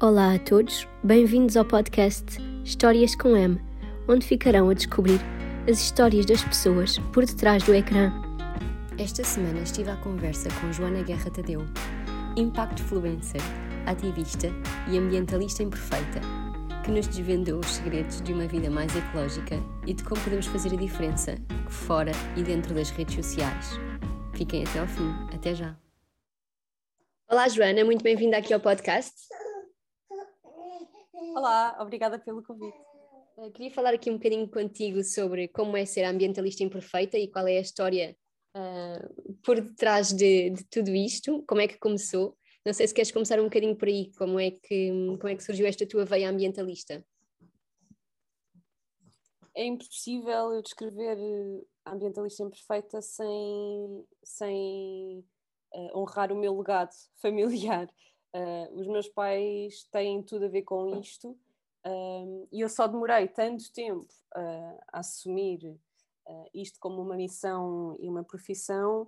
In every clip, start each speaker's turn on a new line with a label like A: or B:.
A: Olá a todos, bem-vindos ao podcast Histórias com M, onde ficarão a descobrir as histórias das pessoas por detrás do ecrã. Esta semana estive à conversa com Joana Guerra Tadeu, Impact Influencer, ativista e ambientalista imperfeita, que nos desvendou os segredos de uma vida mais ecológica e de como podemos fazer a diferença fora e dentro das redes sociais. Fiquem até ao fim. Até já. Olá, Joana, muito bem-vinda aqui ao podcast.
B: Olá, obrigada pelo convite.
A: Eu queria falar aqui um bocadinho contigo sobre como é ser ambientalista imperfeita e qual é a história uh, por detrás de, de, tudo isto, como é que começou. Não sei se queres começar um bocadinho por aí, como é que, como é que surgiu esta tua veia ambientalista?
B: É impossível eu descrever a ambientalista imperfeita sem, sem uh, honrar o meu legado familiar. Uh, os meus pais têm tudo a ver com isto uh, e eu só demorei tanto tempo uh, a assumir isto como uma missão e uma profissão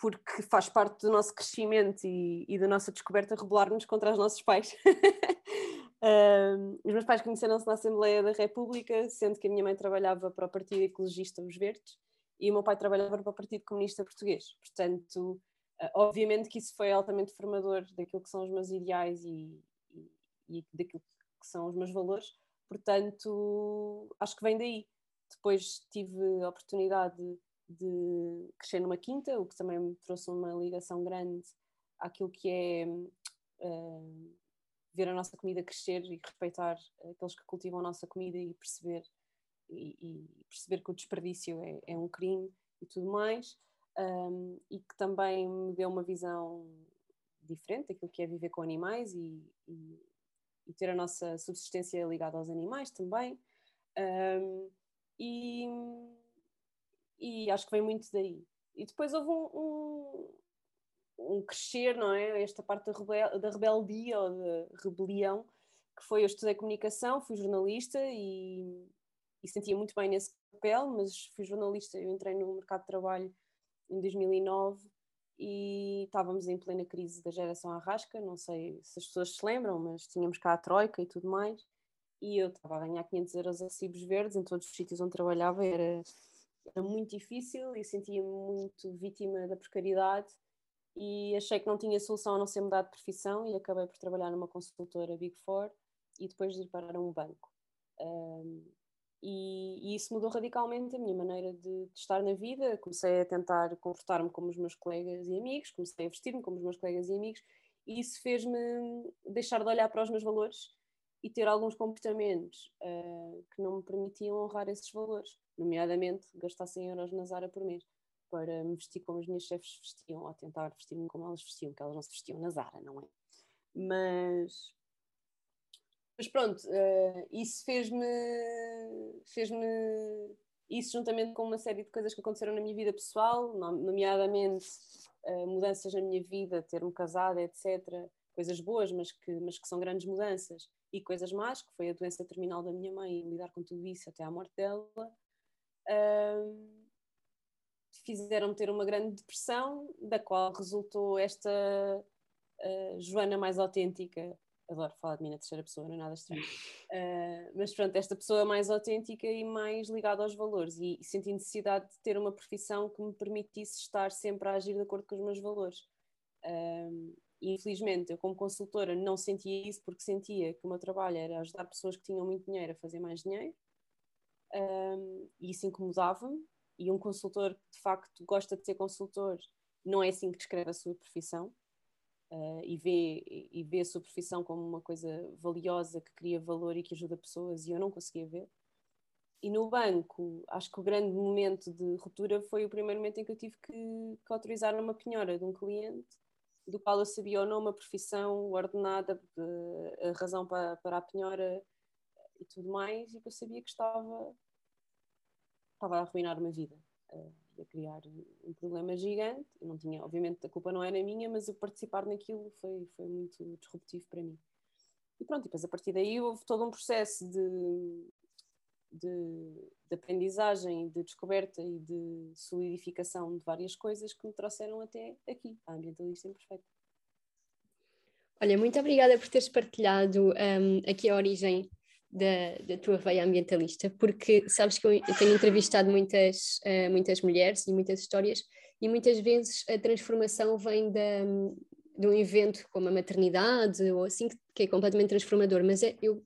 B: porque faz parte do nosso crescimento e, e da nossa descoberta rebelar-nos contra os nossos pais. os meus pais conheceram-se na Assembleia da República, sendo que a minha mãe trabalhava para o Partido Ecologista Os Verdes e o meu pai trabalhava para o Partido Comunista Português. Portanto, Uh, obviamente que isso foi altamente formador daquilo que são os meus ideais e, e, e, daquilo que são os meus valores, portanto, acho que vem daí. Depois tive a oportunidade de crescer numa quinta, o que também me trouxe uma ligação grande àquilo que é uh, ver a nossa comida crescer e respeitar aqueles que cultivam a nossa comida e perceber, e, e perceber que o desperdício é, é um crime e tudo mais um, e que também me deu uma visão diferente daquilo que é viver com animais e, e, e ter a nossa subsistência ligada aos animais também. Um, e, e, acho que vem muito daí. E depois houve um, um, um crescer, não é? Esta parte da, rebel, da rebeldia ou da rebelião, que foi eu estudei comunicação, fui jornalista e, e sentia muito bem nesse papel, mas fui jornalista, eu entrei no mercado de trabalho em 2009 e estávamos em plena crise da geração Arrasca, não sei se as pessoas se lembram, mas tínhamos cá a Troika e tudo mais, e eu estava a ganhar 500 euros a recibos verdes em todos os sítios onde trabalhava, era, era muito difícil e sentia-me muito vítima da precariedade. E achei que não tinha solução a não ser mudar de profissão e acabei por trabalhar numa consultora Big Four e depois de ir para um banco. Um, e, e, isso mudou radicalmente a minha maneira de, de estar na vida. Comecei a tentar comportar-me como os meus colegas e amigos, comecei a vestir-me como os meus colegas e amigos, e isso fez-me deixar de olhar para os meus valores e ter alguns comportamentos uh, que não me permitiam honrar esses valores, nomeadamente gastar 100 euros na Zara por mês para me vestir como as minhas chefes vestiam, ou tentar vestir-me como elas vestiam, que elas não se vestiam na Zara, não é? Mas mas pronto, uh, isso fez-me. fez-me. Isso juntamente com uma série de coisas que aconteceram na minha vida pessoal, nomeadamente uh, mudanças na minha vida, ter-me casado, etc. Coisas boas, mas que, mas que são grandes mudanças. E coisas más, que foi a doença terminal da minha mãe e lidar com tudo isso até à morte dela. Uh, fizeram-me ter uma grande depressão, da qual resultou esta uh, Joana mais autêntica, adoro falar de mim na terceira pessoa, não é nada estranho. Uh, mas pronto, esta pessoa mais autêntica e mais ligada aos valores e, e senti necessidade de ter uma profissão que me permitisse estar sempre a agir de acordo com os meus valores. Uh, infelizmente eu como consultora não sentia isso porque sentia que o meu trabalho era ajudar pessoas que tinham muito dinheiro a fazer mais dinheiro uh, e isso incomodava-me e um consultor que de facto gosta de ser consultor não é assim que descreve a sua profissão uh, e, vê, e vê a sua profissão como uma coisa valiosa, que cria valor e que ajuda pessoas, e eu não conseguia ver. E no banco, acho que o grande momento de ruptura foi o primeiro momento em que eu tive que, que autorizar uma penhora de um cliente, do qual eu sabia ou não uma profissão ordenada, a razão para, para a penhora e tudo mais, e que eu sabia que estava, estava a arruinar uma vida. Uh, a criar um problema gigante. Não tinha, obviamente, a culpa não era minha, mas o participar naquilo foi, foi muito disruptivo para mim. E pronto, e depois a partir daí houve todo um processo de, de, de aprendizagem, de descoberta e de solidificação de várias coisas que me trouxeram até aqui, a ambientalista imperfeita.
A: Olha, muito obrigada por teres partilhado um, aqui a origem da, da, tua veia ambientalista, porque sabes que eu, tenho entrevistado muitas, uh, muitas mulheres e muitas histórias, e muitas vezes a transformação vem da, de um evento como a maternidade ou assim, que é completamente transformador, mas é, eu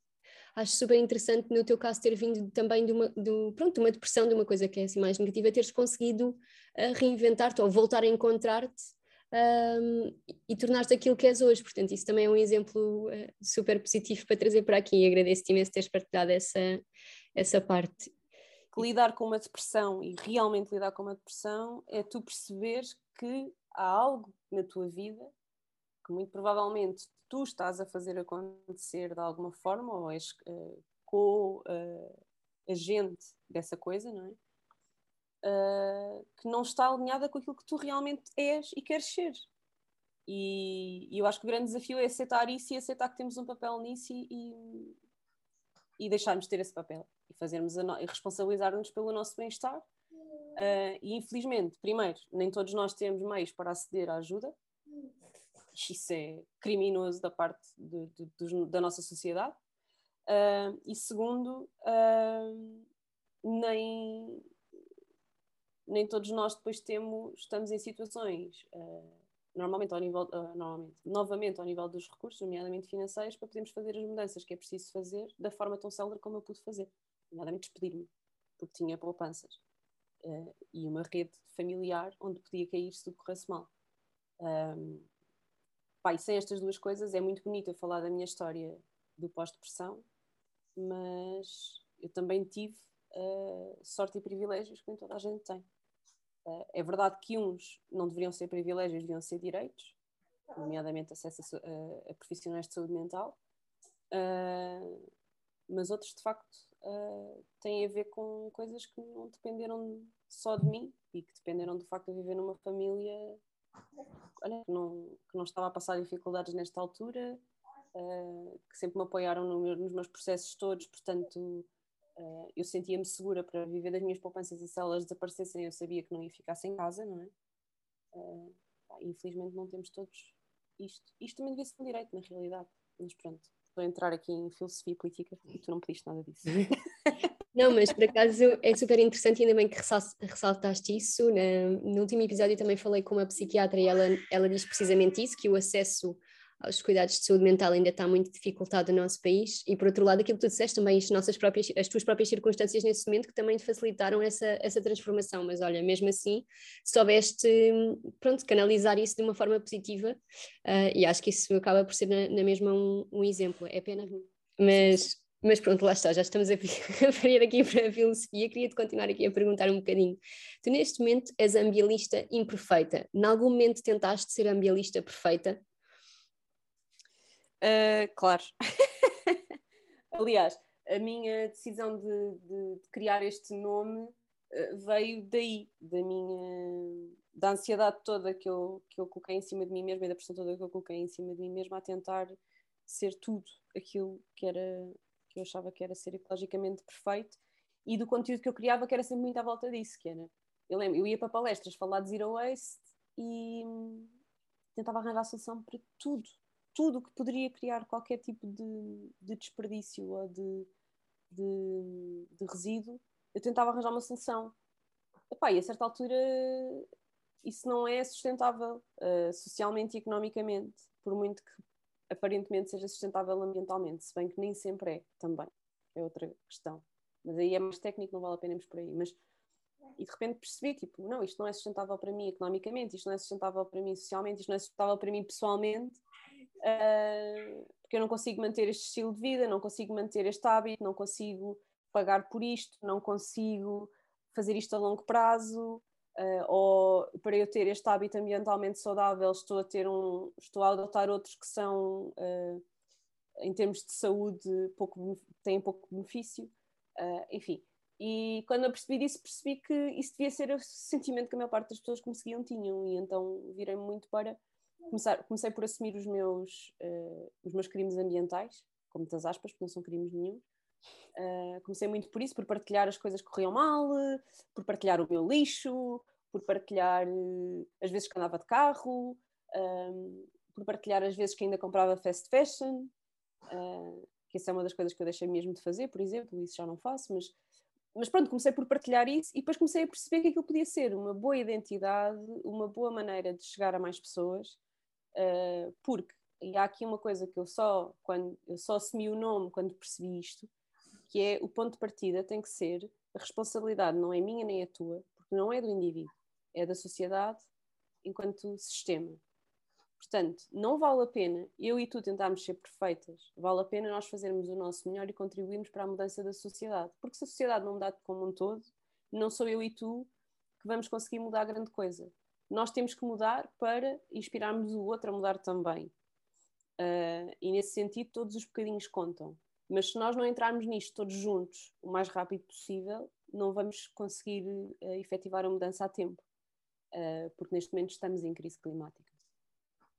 A: acho super interessante no teu caso ter vindo também de uma, de, pronto, de uma depressão, de uma coisa que é assim mais negativa, teres conseguido uh, reinventar-te ou voltar a encontrar-te um, e tornar-te aquilo que és hoje. Portanto, isso também é um exemplo uh, super positivo para trazer para aqui e agradeço-te imenso teres partilhado essa, essa parte.
B: Lidar com uma depressão e realmente lidar com uma depressão é tu perceberes que há algo na tua vida que muito provavelmente tu estás a fazer acontecer de alguma forma ou és uh, co-agente uh, dessa coisa, não é? Uh, que não está alinhada com aquilo que tu realmente és e queres ser. E, e, eu acho que o grande desafio é aceitar isso e aceitar que temos um papel nisso e, e deixarmos de ter esse papel e fazermos no... e responsabilizar-nos pelo nosso bem-estar. Uh, e infelizmente, primeiro, nem todos nós temos meios para aceder à ajuda, isso é criminoso da parte de, de, de, da nossa sociedade. Uh, e segundo, uh, nem, nem todos nós depois temos, estamos em situações, uh, normalmente ao nível, normalmente, novamente ao nível dos recursos, nomeadamente financeiros, para podermos fazer as mudanças que é preciso fazer da forma tão célere como eu pude fazer, nomeadamente despedir-me, porque tinha poupanças. e uma rede familiar onde podia cair se tudo corresse mal. Um, Pai, sem estas duas coisas é muito bonito eu falar da minha história do pós-depressão, mas eu também tive uh, sorte e privilégios que nem toda a gente tem. Uh, é verdade que uns não deveriam ser privilégios, deviam ser direitos, nomeadamente acesso a, a, profissionais de saúde mental, uh, mas outros de facto têm a ver com coisas que não dependeram só de mim e que dependeram do facto de viver numa família olha, que, não, que não estava a passar dificuldades nesta altura, uh, que sempre me apoiaram no meu, nos meus processos todos, portanto uh, eu sentia-me segura para viver das minhas poupanças e se elas desaparecessem eu sabia que não ia ficar sem casa, não é? Uh, infelizmente não temos todos isto. Isto também devia ser um direito, na realidade, mas pronto. Estou a entrar aqui em filosofia política e tu não pediste nada disso.
A: Não, mas por acaso é super interessante, ainda bem que ressaltaste isso. No último episódio também falei com uma psiquiatra e ela, ela diz precisamente isso: que o acesso aos cuidados de saúde mental ainda está muito dificultado no nosso país. E por outro lado, aquilo que tu disseste também, as, nossas próprias, as tuas próprias circunstâncias nesse momento que também te facilitaram essa, essa transformação. Mas olha, mesmo assim, soubeste, pronto, canalizar isso de uma forma positiva uh, e acho que isso acaba por ser na, na mesma um, um exemplo. É pena, mas mas pronto, lá está, já estamos a, vir aqui para a filosofia. Queria-te continuar aqui a perguntar um bocadinho. Tu, neste momento, és ambialista imperfeita. Em algum momento tentaste ser ambialista perfeita?
B: Uh, claro. Aliás, a minha decisão de, de, de criar este nome uh, veio daí, da minha da ansiedade toda que eu, que eu coloquei em cima de mim mesma e da pressão toda que eu coloquei em cima de mim mesma a tentar ser tudo aquilo que era que eu achava que era ser ecologicamente perfeito e do conteúdo que eu criava que era sempre muito à volta disso, que era, eu lembro, eu ia para palestras falar de Zero Waste e tentava arranjar solução para tudo, tudo que poderia criar qualquer tipo de, de desperdício ou de, de, de, resíduo, eu tentava arranjar uma solução. Epá, e a certa altura isso não é sustentável uh, socialmente e economicamente, por muito que aparentemente seja sustentável ambientalmente, se bem que nem sempre é também, é outra questão. Mas aí é mais técnico, não vale a pena irmos por aí. Mas, e de repente percebi, tipo, não, isto não é sustentável para mim economicamente, isto não é sustentável para mim socialmente, isto não é sustentável para mim pessoalmente, uh, porque eu não consigo manter este estilo de vida, não consigo manter este hábito, não consigo pagar por isto, não consigo fazer isto a longo prazo, Uh, ou para eu ter este hábito ambientalmente saudável estou a ter um estou a adotar outros que são uh, em termos de saúde pouco têm pouco benefício enfim. E quando eu percebi disso percebi que isso devia ser o sentimento que a maior parte das pessoas que me seguiam tinham e então virei muito para começar comecei por assumir os meus os meus crimes ambientais com muitas aspas porque não são crimes nenhum. Uh, comecei muito por isso, por partilhar as coisas que corriam mal, por partilhar o meu lixo, por partilhar uh, as vezes que andava de carro, um, por partilhar as vezes que ainda comprava fast fashion, uh, que essa é uma das coisas que eu deixei mesmo de fazer, por exemplo, isso já não faço, mas, mas pronto, comecei por partilhar isso e depois comecei a perceber que aquilo podia ser uma boa identidade, uma boa maneira de chegar a mais pessoas, uh, porque, e há aqui uma coisa que eu só, quando, eu só assumi o nome quando percebi isto, que é o ponto de partida tem que ser, a responsabilidade não é minha nem é tua, porque não é do indivíduo, é da sociedade enquanto sistema. Portanto, não vale a pena eu e tu tentarmos ser perfeitas, vale a pena nós fazermos o nosso melhor e contribuirmos para a mudança da sociedade. Porque se a sociedade não mudar como um todo, não sou eu e tu que vamos conseguir mudar grande coisa. Nós temos que mudar para inspirarmos o outro a mudar também. Uh, e nesse sentido, todos os bocadinhos contam. Mas se nós não entrarmos nisto todos juntos o mais rápido possível, não vamos conseguir uh, efetivar a mudança a tempo. Uh, porque neste momento estamos em crise climática.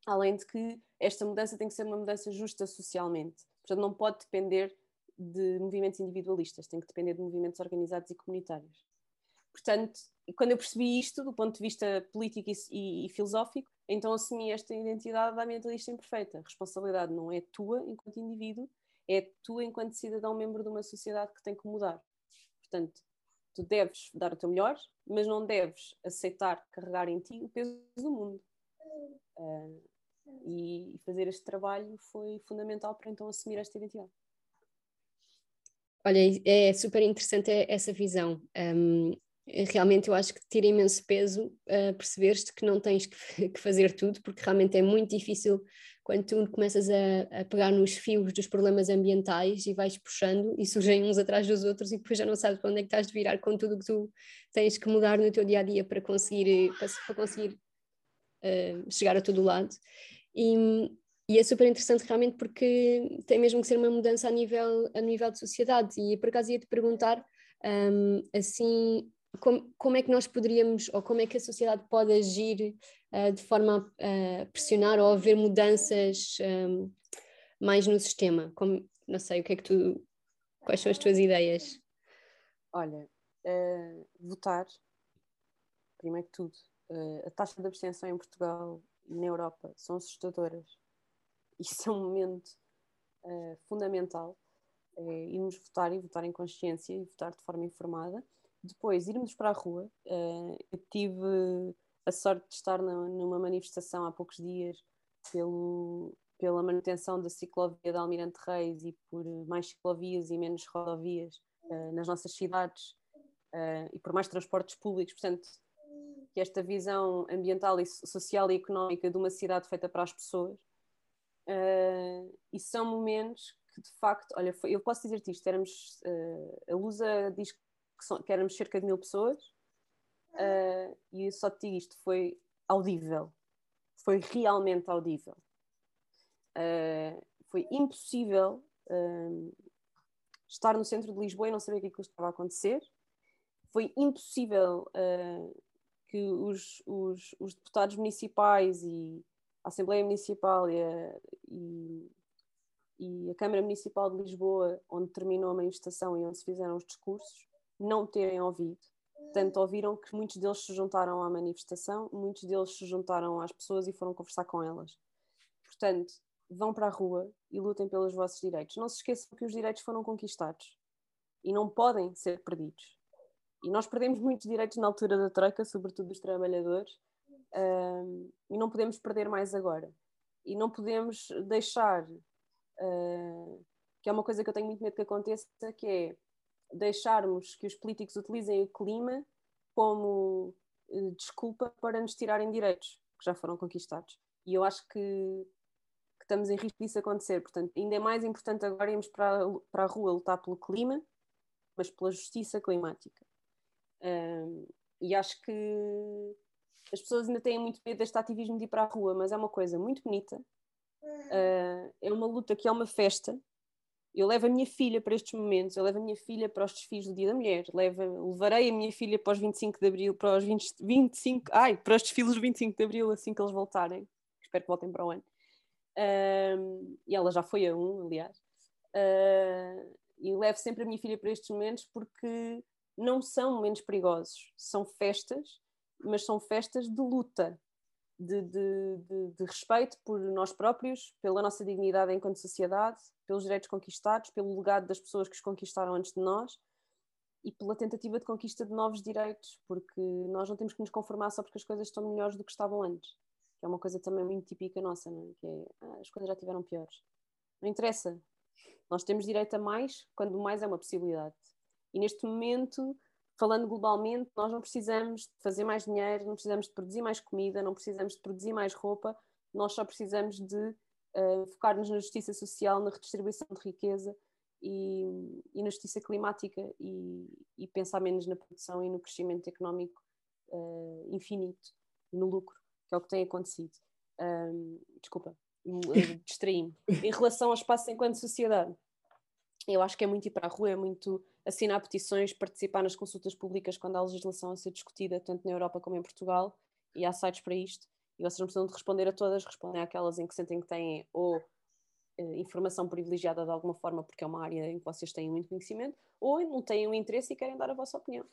B: Além de que esta mudança tem que ser uma mudança justa socialmente. Portanto, não pode depender de movimentos individualistas, tem que depender de movimentos organizados e comunitários. Portanto, quando eu percebi isto do ponto de vista político e, e, filosófico, então assumi esta identidade da mentalista imperfeita. A responsabilidade não é tua enquanto indivíduo, é tua enquanto cidadão membro de uma sociedade que tem que mudar. Portanto, tu deves dar o teu melhor, mas não deves aceitar carregar em ti o peso do mundo. Uh, e fazer este trabalho foi fundamental para então assumir esta identidade.
A: Olha, é super interessante essa visão. Um, realmente eu acho que tira imenso peso uh, perceber-te que não tens que, que, fazer tudo, porque realmente é muito difícil quando tu começas a, a, pegar nos fios dos problemas ambientais e vais puxando e surgem uns atrás dos outros e depois já não sabes para onde é que estás de virar com tudo que tu tens que mudar no teu dia a dia para conseguir, para, para conseguir uh, chegar a todo lado. E, e é super interessante realmente porque tem mesmo que ser uma mudança a nível, a nível de sociedade. E por acaso ia te perguntar um, assim. Como, como é que nós poderíamos, ou como é que a sociedade pode agir uh, de forma a uh, pressionar ou haver mudanças um, mais no sistema? Como, não sei, o que é que tu, quais são as tuas ideias?
B: Olha, uh, votar, primeiro que tudo, uh, a taxa de abstenção em Portugal na Europa são assustadoras. Isso é um momento fundamental. É irmos votar e votar em consciência e votar de forma informada. Depois, irmos para a rua. Uh, eu tive a sorte de estar numa manifestação há poucos dias pelo, pela manutenção da ciclovia de Almirante Reis e por mais ciclovias e menos rodovias uh, nas nossas cidades uh, e por mais transportes públicos. Portanto, que esta visão ambiental e social e económica de uma cidade feita para as pessoas. E são momentos que, de facto, olha, eu posso dizer-te isto: éramos, a Lusa diz que, são, que, éramos cerca de mil pessoas, uh, e eu só te digo isto: foi audível, foi realmente audível. foi impossível estar no centro de Lisboa e não saber o que, é que estava a acontecer. Foi impossível que os, os, os deputados municipais e a Assembleia Municipal e a, e, e a, Câmara Municipal de Lisboa, onde terminou a manifestação e onde se fizeram os discursos, não terem ouvido. Portanto, ouviram que muitos deles se juntaram à manifestação, muitos deles se juntaram às pessoas e foram conversar com elas. Portanto, vão para a rua e lutem pelos vossos direitos. Não se esqueçam que os direitos foram conquistados e não podem ser perdidos. E nós perdemos muitos direitos na altura da troika, sobretudo dos trabalhadores, um, e não podemos perder mais agora. E não podemos deixar, uh, que é uma coisa que eu tenho muito medo que aconteça, que é deixarmos que os políticos utilizem o clima como uh, desculpa para nos tirarem direitos que já foram conquistados. E eu acho que, que estamos em risco disso acontecer. Portanto, ainda é mais importante agora irmos para, para a rua lutar pelo clima, mas pela justiça climática. Um, e acho que as pessoas ainda têm muito medo deste ativismo de ir para a rua, mas é uma coisa muito bonita. Uh, é uma luta que é uma festa. Eu levo a minha filha para estes momentos, eu levo a minha filha para os desfiles do Dia da Mulher, levo, levarei a minha filha para os 25 de Abril, para os 20, 25, ai, para os desfiles do 25 de Abril assim que eles voltarem. Espero que voltem para o ano. Uh, e ela já foi a um, aliás. Uh, e levo sempre a minha filha para estes momentos porque não são momentos perigosos, são festas, mas são festas de luta. De, de, de, de, respeito por nós próprios, pela nossa dignidade enquanto sociedade, pelos direitos conquistados, pelo legado das pessoas que os conquistaram antes de nós e pela tentativa de conquista de novos direitos, porque nós não temos que nos conformar só porque as coisas estão melhores do que estavam antes, que é uma coisa também muito típica nossa, não é? que é, ah, as coisas já tiveram piores. Não interessa, nós temos direito a mais quando mais é uma possibilidade. E neste momento falando globalmente, nós não precisamos de fazer mais dinheiro, não precisamos de produzir mais comida, não precisamos de produzir mais roupa, nós só precisamos de uh, focar-nos na justiça social, na redistribuição de riqueza e, e na justiça climática e, e, pensar menos na produção e no crescimento económico uh, infinito e no lucro, que é o que tem acontecido. Um, desculpa, distraí-me. Em relação ao espaço enquanto sociedade, eu acho que é muito ir para a rua, é muito assinar petições, participar nas consultas públicas quando há legislação a ser discutida, tanto na Europa como em Portugal, e há sites para isto, e vocês não precisam de responder a todas, respondem àquelas em que sentem que têm ou uh, informação privilegiada de alguma forma, porque é uma área em que vocês têm muito conhecimento, ou não têm um interesse e querem dar a vossa opinião.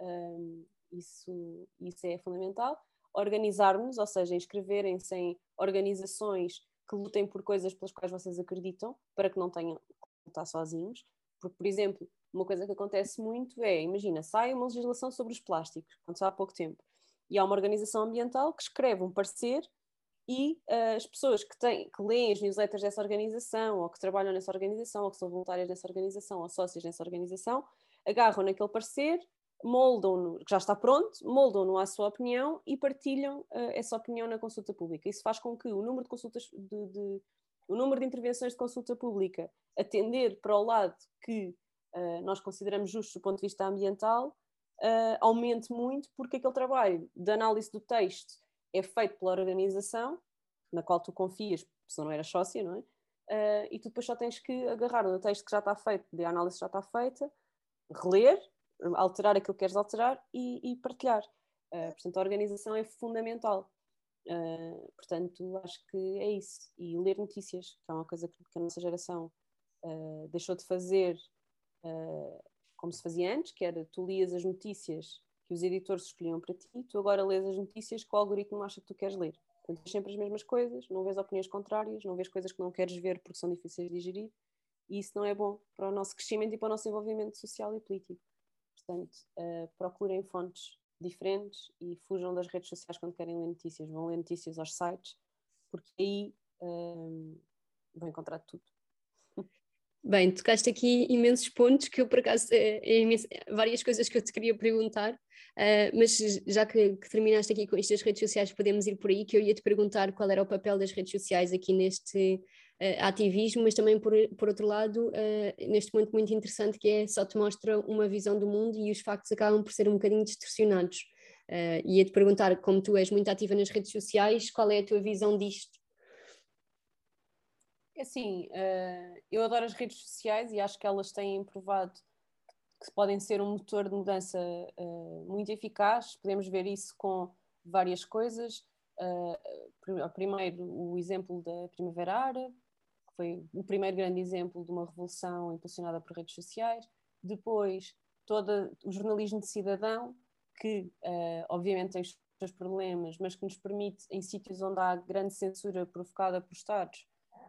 B: Um, isso, isso é fundamental. Organizarmos, ou seja, inscreverem-se em organizações que lutem por coisas pelas quais vocês acreditam, para que não tenham lutar sozinhos. Porque, por exemplo, uma coisa que acontece muito é, imagina, sai uma legislação sobre os plásticos, aconteceu há pouco tempo, e há uma organização ambiental que escreve um parecer e uh, as pessoas que, têm, que leem as newsletters dessa organização, ou que trabalham nessa organização, ou que são voluntárias nessa organização, ou sócios nessa organização, agarram naquele parecer, moldam-no, que já está pronto, moldam-no à sua opinião e partilham uh, essa opinião na consulta pública. Isso faz com que o número de consultas de, de o número de intervenções de consulta pública atender para o lado que uh, nós consideramos justo do ponto de vista ambiental, uh, aumente muito, porque aquele trabalho de análise do texto é feito pela organização, na qual tu confias, se não eras sócia, não é? Uh, e tu depois só tens que agarrar no texto que já está feito, de análise já está feita, reler, alterar aquilo que queres alterar e, e partilhar. Uh, portanto, a organização é fundamental. Uh, portanto, acho que é isso. E ler notícias, que é uma coisa que, que a nossa geração deixou de fazer uh, como se fazia antes, que era tu lias as notícias que os editores escolhiam para ti, tu agora lês as notícias que o algoritmo acha que tu queres ler. Portanto, sempre as mesmas coisas, não vês opiniões contrárias, não vês coisas que não queres ver porque são difíceis de digerir, e isso não é bom para o nosso crescimento e para o nosso envolvimento social e político. Portanto, uh, procurem fontes diferentes e fujam das redes sociais quando querem ler notícias. Vão ler notícias aos sites, porque aí uh, vão encontrar tudo.
A: Bem, tocaste aqui imensos pontos que eu, por acaso, é, é várias coisas que eu te queria perguntar, uh, mas já que, que, terminaste aqui com isto das redes sociais, podemos ir por aí, que eu ia te perguntar qual era o papel das redes sociais aqui neste ativismo, mas também, por, por outro lado, uh, neste momento muito interessante, que é só te mostra uma visão do mundo e os factos acabam por ser um bocadinho distorcionados. Uh, ia-te perguntar, como tu és muito ativa nas redes sociais, qual é a tua visão disto?
B: É assim, uh, eu adoro as redes sociais e acho que elas têm provado que podem ser um motor de mudança uh, muito eficaz. Podemos ver isso com várias coisas. Uh, primeiro, o exemplo da Primavera Árabe, que foi o primeiro grande exemplo de uma revolução impulsionada por redes sociais. Depois, todo o jornalismo de cidadão, que uh, obviamente tem os seus problemas, mas que nos permite, em sítios onde há grande censura provocada por Estados,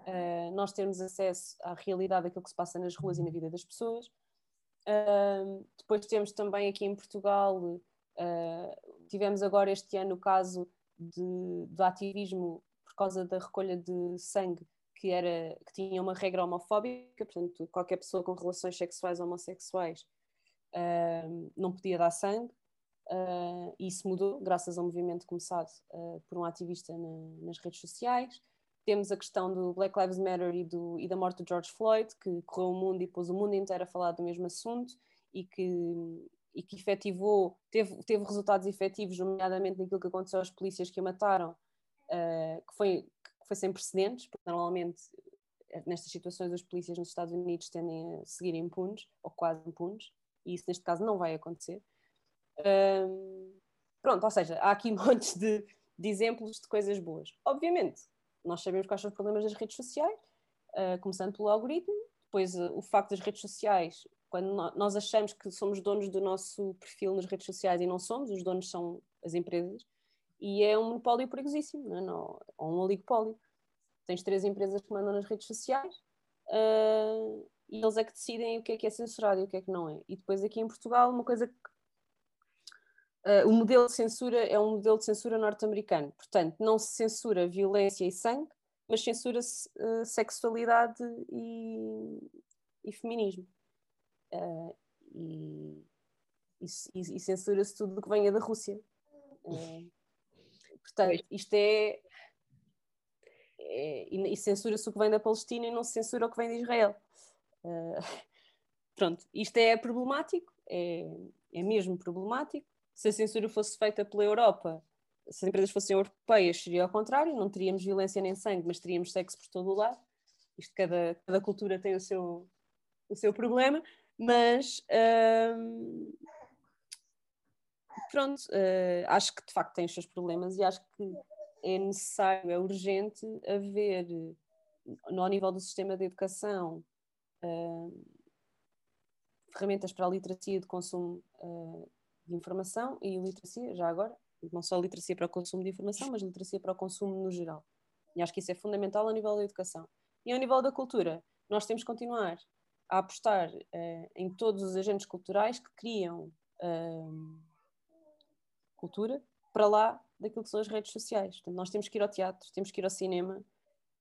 B: uh, nós termos acesso à realidade daquilo que se passa nas ruas e na vida das pessoas. Uh, depois temos também aqui em Portugal, uh, tivemos agora este ano o caso do ativismo por causa da recolha de sangue que, era, que tinha uma regra homofóbica, portanto, qualquer pessoa com relações sexuais homossexuais uh, não podia dar sangue. Uh, e isso mudou graças ao movimento começado uh, por um ativista na, nas redes sociais temos a questão do Black Lives Matter e, do, e da morte do George Floyd, que correu o mundo e pôs o mundo inteiro a falar do mesmo assunto e que, e que efetivou, teve, teve resultados efetivos, nomeadamente naquilo que aconteceu aos polícias que a mataram, uh, que, foi, foi sem precedentes, porque normalmente eh, nestas situações os polícias nos Estados Unidos tendem a seguir impunes, ou quase impunes, e isso neste caso não vai acontecer. Uh, pronto, ou seja, há aqui montes de, de exemplos de coisas boas. Obviamente, nós sabemos quais são os problemas das redes sociais, uh, começando pelo algoritmo, depois uh, o facto das redes sociais, quando no, nós achamos que somos donos do nosso perfil nas redes sociais e não somos, os donos são as empresas, e é um monopólio perigosíssimo, não é? não, ou um oligopólio. Tens três empresas que mandam nas redes sociais uh, e eles é que decidem o que é que é censurado e o que é que não é. E depois aqui em Portugal, uma coisa que Uh, o modelo de censura é um modelo de censura norte-americano, portanto, não se censura violência e sangue, mas censura-se uh, sexualidade e, e feminismo. E, e, e censura-se tudo o que venha da Rússia. Portanto, isto é. é e, censura-se o que vem da Palestina e não se censura o que vem de Israel. pronto, isto é problemático, é, é mesmo problemático se a censura fosse feita pela Europa, se as empresas fossem europeias, seria ao contrário, não teríamos violência nem sangue, mas teríamos sexo por todo o lado. Isto, cada, cada cultura tem o seu, o seu problema, mas hum, pronto, uh, acho que de facto tem os seus problemas e acho que é necessário, é urgente haver, no nível do sistema de educação, uh, ferramentas para a literacia de consumo uh, de informação e literacia, já agora, não só literacia para o consumo de informação, mas literacia para o consumo no geral. E acho que isso é fundamental a nível da educação. E ao nível da cultura, nós temos que continuar a apostar uh, em todos os agentes culturais que criam uh, cultura para lá daquilo que são as redes sociais. Portanto, nós temos que ir ao teatro, temos que ir ao cinema,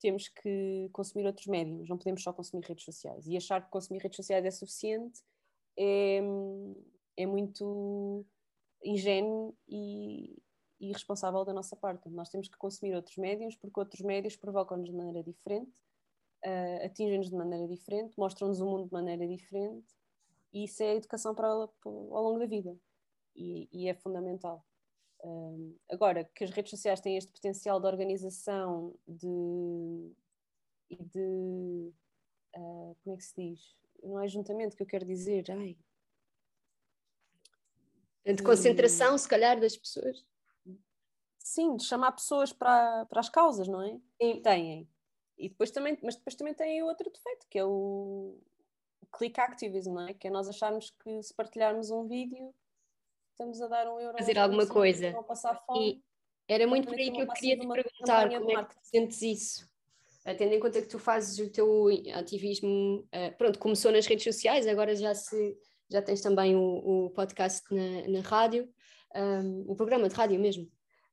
B: temos que consumir outros médiums, não podemos só consumir redes sociais. E achar que consumir redes sociais é suficiente é, é muito ingênuo e irresponsável da nossa parte. Nós temos que consumir outros médios, porque outros médios provocam-nos de maneira diferente, uh, atingem-nos de maneira diferente, mostram-nos o mundo de maneira diferente, e isso é educação para, para ao longo da vida, e, e é fundamental. Uh, agora, que as redes sociais têm este potencial de organização de, e de. Uh, como é que se diz? Não é juntamento que eu quero dizer, ai,
A: de concentração, se calhar, das pessoas.
B: Sim, de chamar pessoas para, para as causas, não é? Sim. Têm. E depois também, mas depois também tem outro defeito, que é o click activism, não é? Que é nós acharmos que se partilharmos um vídeo estamos a dar um euro
A: fazer alguma coisa.
B: Não passar fome.
A: E era muito por aí que eu queria te perguntar como é que sentes isso? Tendo em conta que tu fazes o teu ativismo, uh, pronto, começou nas redes sociais, agora já se já tens também o, o podcast na, na rádio, um, o programa de rádio mesmo.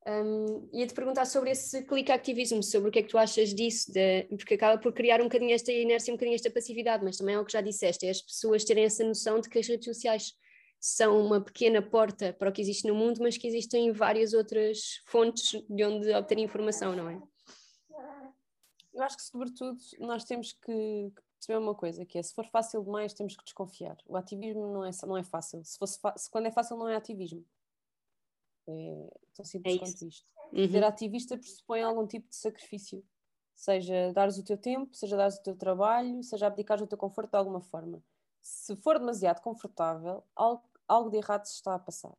A: Um, ia-te perguntar sobre esse click activismo, sobre o que é que tu achas disso, de, porque acaba por criar um bocadinho esta inércia, um bocadinho esta passividade, mas também é o que já disseste, é as pessoas terem essa noção de que as redes sociais são uma pequena porta para o que existe no mundo, mas que existem várias outras fontes de onde obter informação, não é?
B: Eu acho que, sobretudo, nós temos que, perceber uma coisa, que é se for fácil demais temos que desconfiar. O ativismo não é, não é fácil. Se, fosse se quando é fácil não é ativismo. É tão simples é quanto isto. Uhum. Ser ativista pressupõe algum tipo de sacrifício. Seja dares o teu tempo, seja dares o teu trabalho, seja abdicares o teu conforto de alguma forma. Se for demasiado confortável, algo, algo de errado se está a passar.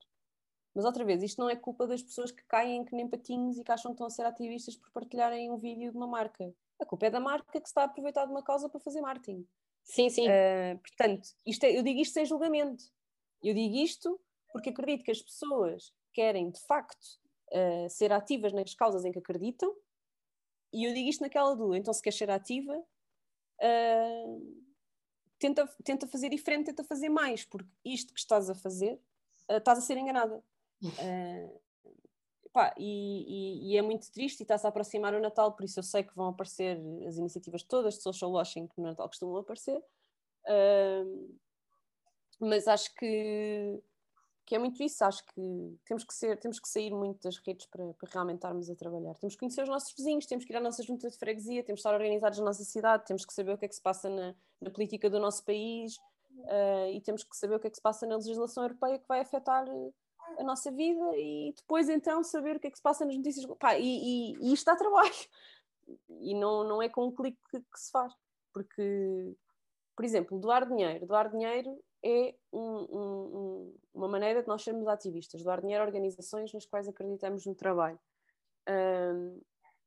B: Mas outra vez, isto não é culpa das pessoas que caem que nem patinhos e que acham que estão a ser ativistas por partilharem um vídeo de uma marca. A culpa é da marca que se está a aproveitar de uma causa para fazer marketing.
A: Sim, sim.
B: Uh, portanto, isto é, eu digo isto sem julgamento. Eu digo isto porque acredito que as pessoas querem, de facto, uh, ser ativas nas causas em que acreditam, e eu digo isto naquela do, então se queres ser ativa, uh, tenta, tenta fazer diferente, tenta fazer mais, porque isto que estás a fazer, estás a ser enganada. Uh, Pá, e, e, e, é muito triste e está-se a aproximar o Natal, por isso eu sei que vão aparecer as iniciativas todas de social washing que no Natal costumam aparecer, uh, mas acho que, que é muito isso, acho que temos que, ser, temos que sair muito das redes para, para realmente estarmos a trabalhar. Temos que conhecer os nossos vizinhos, temos que ir à nossa junta de freguesia, temos que estar organizados na nossa cidade, temos que saber o que é que se passa na, na política do nosso país uh, e temos que saber o que é que se passa na legislação europeia que vai afetar a nossa vida e depois então saber o que é que se passa nas notícias. Pá, e, e, e isto dá trabalho. E não, não é com um clique que, que, se faz. Porque, por exemplo, doar dinheiro. Doar dinheiro é um, um, uma maneira de nós sermos ativistas. Doar dinheiro a organizações nas quais acreditamos no trabalho. Um,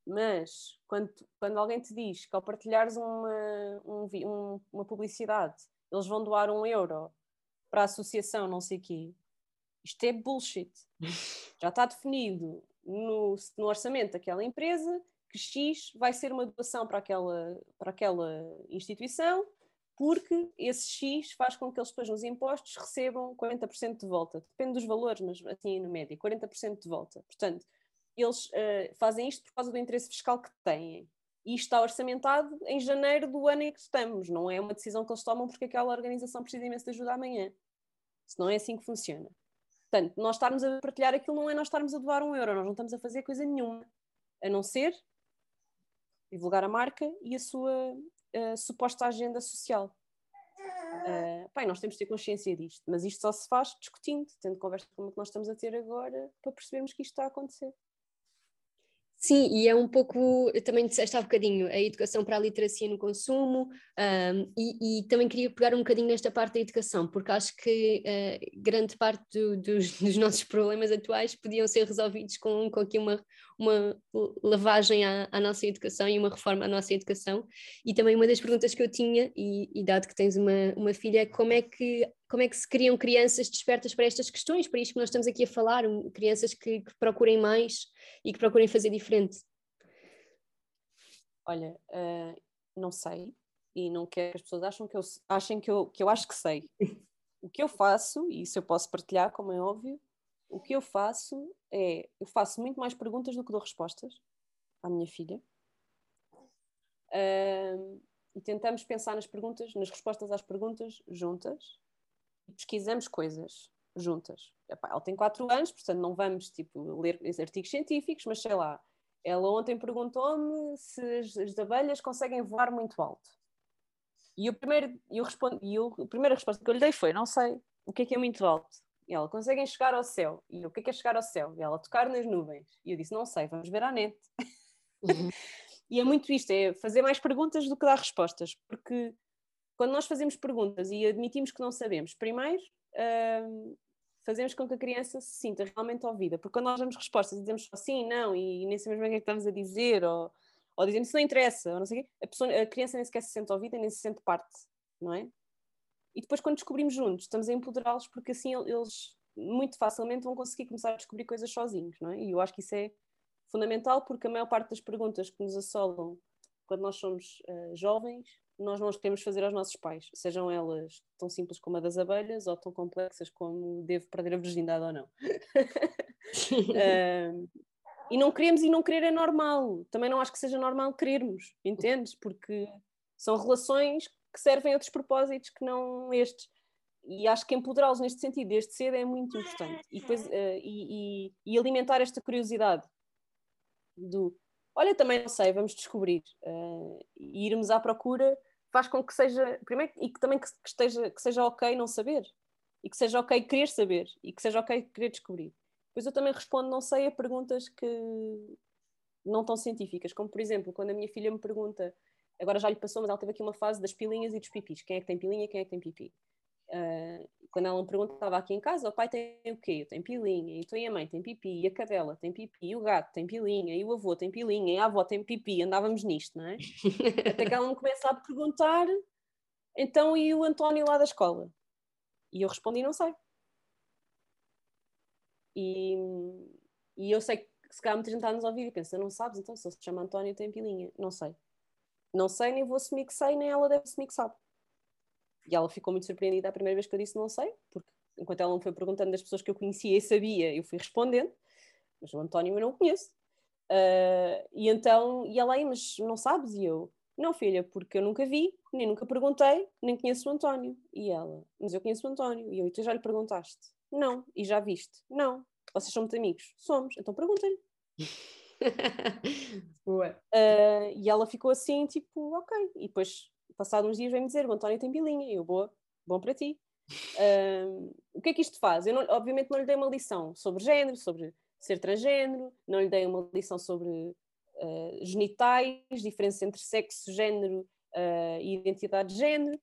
B: mas quando, quando alguém te diz que ao partilhares uma, um, uma publicidade eles vão doar um euro para a associação não sei quê, isto é bullshit. Já está definido no, no orçamento daquela empresa que X vai ser uma doação para aquela, para aquela instituição, porque esse X faz com que eles depois nos impostos recebam 40% de volta. Depende dos valores, mas assim na média, 40% de volta. Portanto, eles uh, fazem isto por causa do interesse fiscal que têm. E isto está orçamentado em janeiro do ano em que estamos. Não é uma decisão que eles tomam porque aquela organização precisa imenso de ajuda amanhã. Se não é assim que funciona. Portanto, nós estarmos a partilhar aquilo não é nós estarmos a doar um euro, nós não estamos a fazer coisa nenhuma, a não ser divulgar a marca e a sua uh, suposta agenda social. Uh, pai, nós temos de ter consciência disto, mas isto só se faz discutindo, tendo conversa como a que nós estamos a ter agora, para percebermos que isto está a acontecer.
A: Sim, e é um pouco, também disseste há bocadinho, a educação para a literacia no consumo, um, e, e, também queria pegar um bocadinho nesta parte da educação, porque acho que uh, grande parte do, dos, dos, nossos problemas atuais podiam ser resolvidos com, com aqui uma, uma lavagem à, à, nossa educação e uma reforma à nossa educação. E também uma das perguntas que eu tinha, e, e dado que tens uma, uma filha, é como é que como é que se criam crianças despertas para estas questões, para isto que nós estamos aqui a falar, crianças que, que, procurem mais e que procurem fazer diferente?
B: Olha, uh, não sei e não quero que as pessoas achem que eu, achem que eu, que eu acho que sei. O que eu faço, e isso eu posso partilhar, como é óbvio, o que eu faço é, eu faço muito mais perguntas do que dou respostas à minha filha. Uh, e tentamos pensar nas perguntas, nas respostas às perguntas juntas pesquisamos coisas juntas. Epá, ela tem 4 anos, portanto não vamos tipo, ler artigos científicos, mas sei lá, ela ontem perguntou-me se as, as, abelhas conseguem voar muito alto. E o primeiro, eu respondo, e eu, a primeira resposta que eu lhe dei foi: não sei o que é que é muito alto. E ela, conseguem chegar ao céu. E eu, o que é que é chegar ao céu? E ela, tocar nas nuvens. E eu disse: não sei, vamos ver à net. Uhum. e é muito isto: é fazer mais perguntas do que dar respostas, porque quando nós fazemos perguntas e admitimos que não sabemos, primeiro uh, fazemos com que a criança se sinta realmente ouvida, porque quando nós damos respostas e dizemos só sim, não, e nem sabemos bem o que é que estamos a dizer, ou, ou dizendo isso não interessa, ou não sei o quê, a, pessoa, a criança nem sequer se sente ouvida, nem se sente parte, não é? E depois, quando descobrimos juntos, estamos a empoderá-los, porque assim eles muito facilmente vão conseguir começar a descobrir coisas sozinhos, não é? E eu acho que isso é fundamental, porque a maior parte das perguntas que nos assolam quando nós somos uh, jovens nós não as queremos fazer aos nossos pais, sejam elas tão simples como a das abelhas ou tão complexas como devo perder a virgindade ou não. uh, e não queremos e não querer é normal. Também não acho que seja normal querermos, entendes? Porque são relações que servem a outros propósitos que não estes. E acho que empoderá-los neste sentido, desde cedo, é muito importante. E, depois, uh, e, e, e alimentar esta curiosidade do Olha, também não sei, vamos descobrir. Uh, e irmos à procura faz com que seja, primeiro, e que também que, que, esteja, que seja ok não saber. E que seja ok querer saber. E que seja ok querer descobrir. Depois eu também respondo não sei a perguntas que não tão científicas. Como, por exemplo, quando a minha filha me pergunta, agora já lhe passou, mas ela teve aqui uma fase das pilinhas e dos pipis. Quem é que tem pilinha, quem é que tem pipi? Uh, quando ela me pergunta, estava aqui em casa, o pai tem o quê? Eu tenho pilinha, então e a mãe tem pipi, e a cadela tem pipi, e o gato tem pilinha, e o avô tem pilinha, e a avó tem pipi, andávamos nisto, não é? Até que ela me começa a perguntar, então e o António lá da escola? E eu respondi, não sei. E, e eu sei que se calhar muita gente está a nos ouvir e pensa, não sabes, então se ele se chama António tem pilinha. Não sei. Não sei, nem vou que sei, nem ela deve que sabe. E ela ficou muito surpreendida a primeira vez que eu disse não sei, porque enquanto ela me foi perguntando das pessoas que eu conhecia e sabia, eu fui respondendo, mas o António eu não conheço. Uh, e então, e ela aí, mas não sabes? E eu, não filha, porque eu nunca vi, nem nunca perguntei, nem conheço o António. E ela, mas eu conheço o António. E eu, e tu já lhe perguntaste? Não. E já viste? Não. Vocês são muito amigos? Somos. Então perguntem-lhe. uh, e ela ficou assim, tipo, ok. E depois passado uns dias vem-me dizer, o António tem bilinha, e eu, boa, bom para ti. Um, o que é que isto faz? Eu, não, obviamente, não lhe dei uma lição sobre género, sobre ser transgênero, não lhe dei uma lição sobre uh, genitais, diferença entre sexo, género uh, e identidade de género,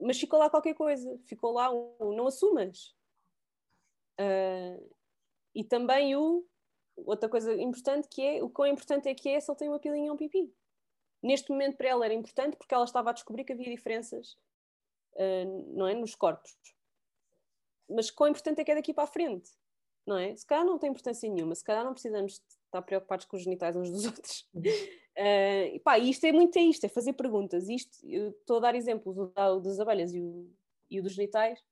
B: mas ficou lá qualquer coisa, ficou lá um, não assumas. Uh, e também o, outra coisa importante que é, o quão importante é que é se ele tem uma pilinha ou um pipi neste momento para ela era importante porque ela estava a descobrir que havia diferenças uh, não é, nos corpos. Mas quão importante é que é daqui para a frente? não é? Se calhar não tem importância nenhuma, se calhar não precisamos estar preocupados com os genitais uns dos outros. Uh, e pá, isto é muito é isto, é fazer perguntas. Isto, estou a dar exemplos, o das abelhas e o, e o dos genitais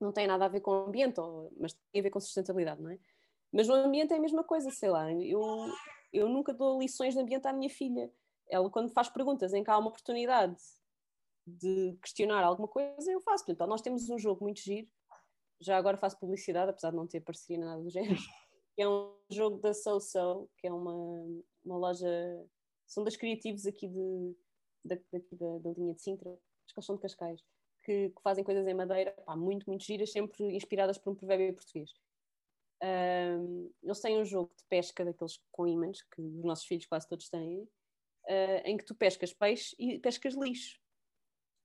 B: não tem nada a ver com o ambiente, ou, mas tem a ver com sustentabilidade, não é? Mas no ambiente é a mesma coisa, sei lá. Eu, eu nunca dou lições de ambiente à minha filha. Ela, quando faz perguntas em que há uma oportunidade de questionar alguma coisa, eu faço. Então, nós temos um jogo muito giro, já agora faço publicidade, apesar de não ter parceria nada do género, que é um jogo da So So, que é uma, uma loja, são das criativos aqui, de, da, da, da linha de Sintra, acho que eles são de Cascais, que, que fazem coisas em madeira, pá, muito, muito giras, sempre inspiradas por um provérbio português. Um, eles têm um jogo de pesca daqueles com ímãs, que os nossos filhos quase todos têm, uh, em que tu pescas peixe e pescas lixo.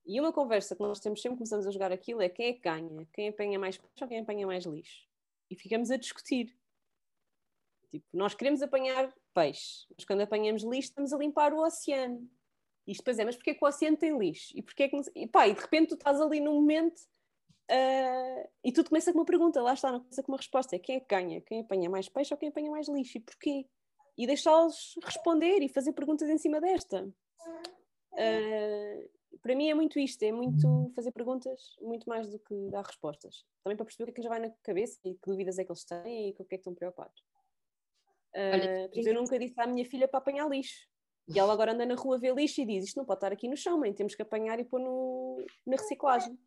B: E uma conversa que nós temos sempre começamos a jogar aquilo é quem é que ganha, quem apanha mais peixe ou quem apanha mais lixo. E ficamos a discutir. Tipo, nós queremos apanhar peixe, mas quando apanhamos lixo estamos a limpar o oceano. E depois é, mas porquê que o oceano tem lixo? E porquê que... E pá, e de repente tu estás ali num momento Uh, e tudo começa com uma pergunta, lá está, não começa com uma resposta: é quem é que ganha? Quem apanha mais peixe ou quem apanha mais lixo? E porquê? E deixá-los responder e fazer perguntas em cima desta. Uh, para mim é muito isto: é muito fazer perguntas, muito mais do que dar respostas. Também para perceber o que é que já vai na cabeça e que dúvidas é que eles têm e com o que é que estão preocupados. Uh, eu nunca disse à minha filha para apanhar lixo. E ela agora anda na rua a ver lixo e diz: Isto não pode estar aqui no chão, mãe, temos que apanhar e pôr no, na reciclagem.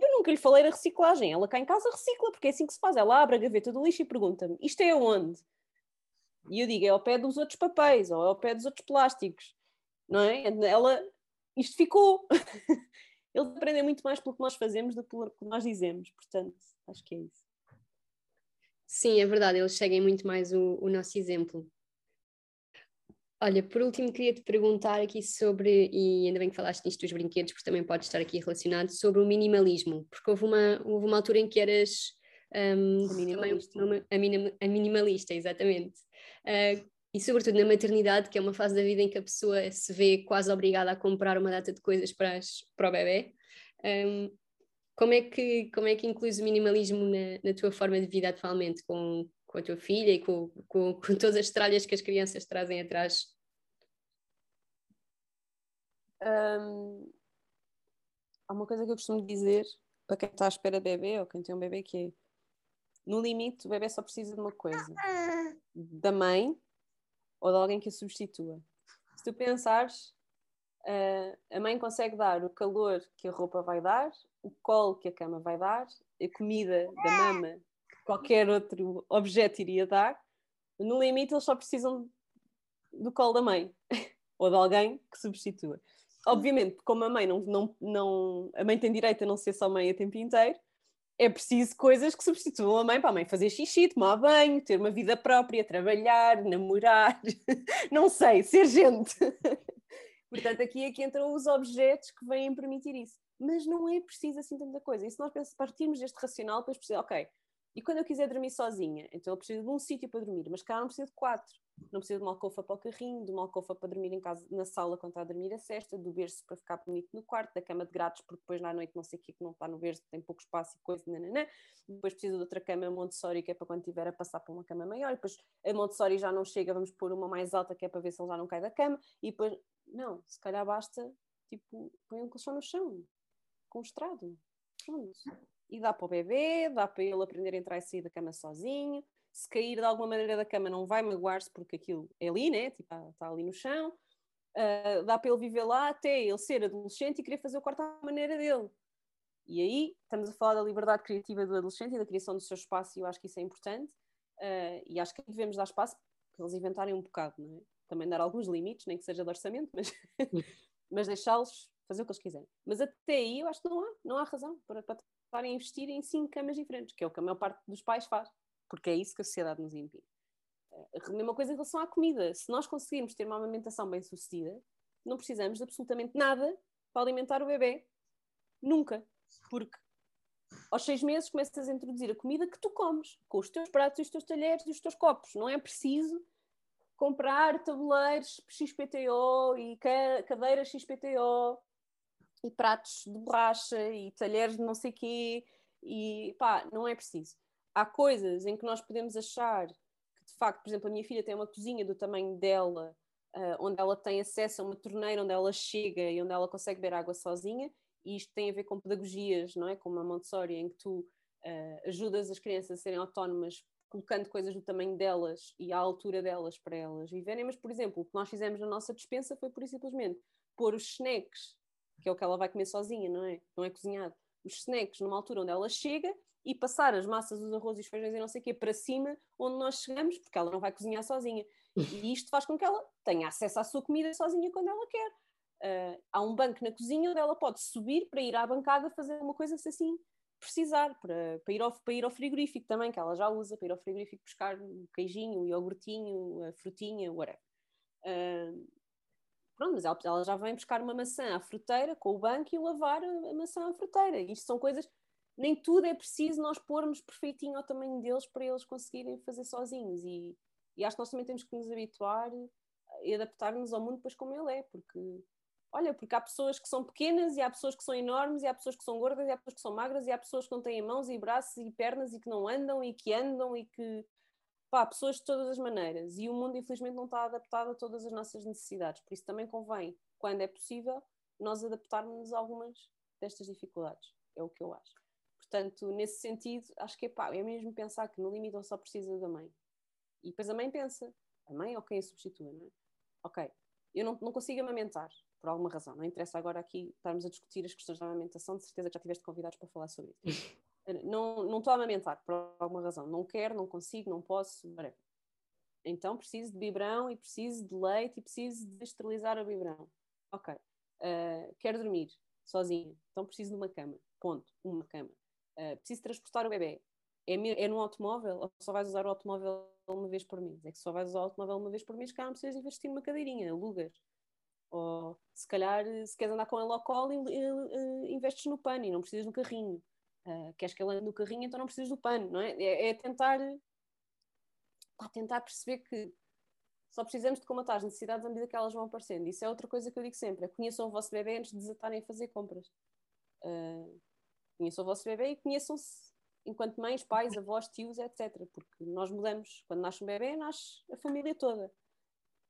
B: Eu nunca lhe falei da reciclagem. Ela cá em casa recicla, porque é assim que se faz. Ela abre a gaveta do lixo e pergunta-me: isto é onde? E eu digo: é ao pé dos outros papéis ou é ao pé dos outros plásticos. Não é? Ela, isto ficou. Eles aprendem muito mais pelo que nós fazemos do que pelo que nós dizemos. Portanto, acho que é isso.
A: Sim, é verdade. Eles seguem muito mais o, o nosso exemplo. Olha, por último, queria-te perguntar aqui sobre, e ainda bem que falaste nisto dos brinquedos, porque também pode estar aqui relacionado, sobre o minimalismo, porque houve uma, houve uma altura em que eras um, a, minimalista. Uma, a, minim, a, minimalista, exatamente. Uh, e sobretudo na maternidade, que é uma fase da vida em que a pessoa se vê quase obrigada a comprar uma data de coisas para, as, para o bebê. Um, como é que como é que incluís o minimalismo na, na tua forma de vida atualmente com, com a tua filha e com, com, com todas as tralhas que as crianças trazem atrás?
B: Um, há uma coisa que eu costumo dizer para quem está à espera de bebê ou quem tem um bebê que é no limite o bebê só precisa de uma coisa da mãe ou de alguém que a substitua. Se tu pensares, uh, a mãe consegue dar o calor que a roupa vai dar, o colo que a cama vai dar, a comida da mama qualquer outro objeto iria dar, no limite eles só precisam do colo da mãe ou de alguém que substitua. Obviamente, como a mãe não, não, não a mãe tem direito a não ser só mãe a tempo inteiro, é preciso coisas que substituam a mãe para a mãe fazer xixi, tomar banho, ter uma vida própria, trabalhar, namorar, não sei, ser gente. Portanto, aqui é que entram os objetos que vêm permitir isso. Mas não é preciso assim tanta coisa. E se nós partirmos deste racional, depois precisa, ok, e quando eu quiser dormir sozinha, então eu preciso de um sítio para dormir, mas cá não preciso de quatro. Não preciso de uma alcofa para o carrinho, de uma alcofa para dormir em casa, na sala quando está a dormir a cesta, do berço para ficar bonito no quarto, da cama de gratos, porque depois na noite não sei o que, que não está no berço, tem pouco espaço e coisa, nananã. Depois preciso de outra cama Montessori, que é para quando tiver a passar para uma cama maior. E depois a Montessori já não chega, vamos pôr uma mais alta, que é para ver se ele já não cai da cama. E depois, não, se calhar basta, tipo, põe um colchão no chão, com estrado. Pronto e dá para o bebê, dá para ele aprender a entrar e sair da cama sozinho. Se cair de alguma maneira da cama, não vai magoar-se porque aquilo é ali, né? Tipo, está, ali no chão. Uh, dá para ele viver lá até ele ser adolescente e querer fazer o quarto à maneira dele. E aí estamos a falar da liberdade criativa do adolescente e da criação do seu espaço, e eu acho que isso é importante. Uh, e acho que devemos dar espaço para eles inventarem um bocado, não é? Também dar alguns limites, nem que seja de orçamento, mas, mas deixá-los fazer o que eles quiserem. Mas até aí eu acho que não há, não há razão para, para a investir em cinco camas diferentes, que é o que a maior parte dos pais faz, porque é isso que a sociedade nos impede. A mesma coisa em relação à comida. Se nós conseguirmos ter uma alimentação bem sucedida, não precisamos de absolutamente nada para alimentar o bebê. Nunca. Porque aos seis meses começas a introduzir a comida que tu comes, com os teus pratos, os teus talheres e os teus copos. Não é preciso comprar tabuleiros XPTO e cadeiras XPTO e pratos de borracha e talheres de não sei quê e pá, não é preciso. há coisas em que nós podemos achar que, de facto, por exemplo, a minha filha tem uma cozinha do tamanho dela, uh, onde ela tem acesso a uma torneira onde ela chega e onde ela consegue beber água sozinha, e isto tem a ver com pedagogias, não é? Como a Montessori, em que tu uh, ajudas as crianças a serem autónomas colocando coisas do tamanho delas e à altura delas para elas viverem, mas, por exemplo, o que nós fizemos na nossa dispensa foi, por simplesmente, pôr os snacks, que é o que ela vai comer sozinha, não é? Não é cozinhado. Os snacks numa altura onde ela chega e passar as massas, os arroz e os feijões e não sei o quê para cima, onde nós chegamos, porque ela não vai cozinhar sozinha. E isto faz com que ela tenha acesso à sua comida sozinha quando ela quer. Uh, há um banco na cozinha onde ela pode subir para ir à bancada fazer uma coisa se assim precisar, para, para, ir ao, para ir ao frigorífico também, que ela já usa, para ir ao frigorífico buscar o queijinho, o iogurtinho, a frutinha, whatever. Uh, pronto, mas ela, ela, já vem buscar uma maçã à fruteira com o banco e lavar a, a maçã à fruteira. Isto são coisas, nem tudo é preciso nós pormos perfeitinho ao tamanho deles para eles conseguirem fazer sozinhos. E, e acho que nós também temos que nos habituar e adaptar-nos ao mundo depois como ele é, porque Olha, porque há pessoas que são pequenas e há pessoas que são enormes e há pessoas que são gordas e há pessoas que são magras e há pessoas que não têm mãos e braços e pernas e que não andam e que andam e que pá, pessoas de todas as maneiras e o mundo infelizmente não está adaptado a todas as nossas necessidades, por isso também convém, quando é possível, nós adaptarmos a algumas destas dificuldades, é o que eu acho. Portanto, nesse sentido, acho que é pá, é mesmo pensar que no limite ele só precisa da mãe. E depois a mãe pensa, a mãe ou quem a substitua, não é? Ok, eu não, não consigo amamentar, por alguma razão. Não interessa agora aqui estarmos a discutir as questões da amamentação, de certeza que já tiveste convidados para falar sobre isso. não, não estou a amamentar, por alguma razão. Não quero, não consigo, não posso, whatever. Então preciso de biberão e preciso de leite e preciso de esterilizar o biberão. Ok. Uh, quero dormir sozinha, então preciso de uma cama. Ponto. Uma cama. Uh, preciso transportar o bebê. É, é num automóvel ou só vais usar o automóvel uma vez por mês? É que só vais usar o automóvel uma vez por mês, cá não precisas investir numa cadeirinha, alugas. Ou se calhar, se queres andar com ele ao colo, investes no pano e não precisas do carrinho. Queres que ele ande no carrinho, então não precisas do pano, não é? É, é tentar, pá, tentar perceber que só precisamos de comatar as necessidades à medida que elas vão aparecendo. Isso é outra coisa que eu digo sempre: é conheçam o vosso bebê antes de desatarem a fazer compras. Uh, conheçam o vosso bebê e conheçam-se enquanto mães, pais, avós, tios, etc. Porque nós mudamos. Quando nasce um bebê, nasce a família toda.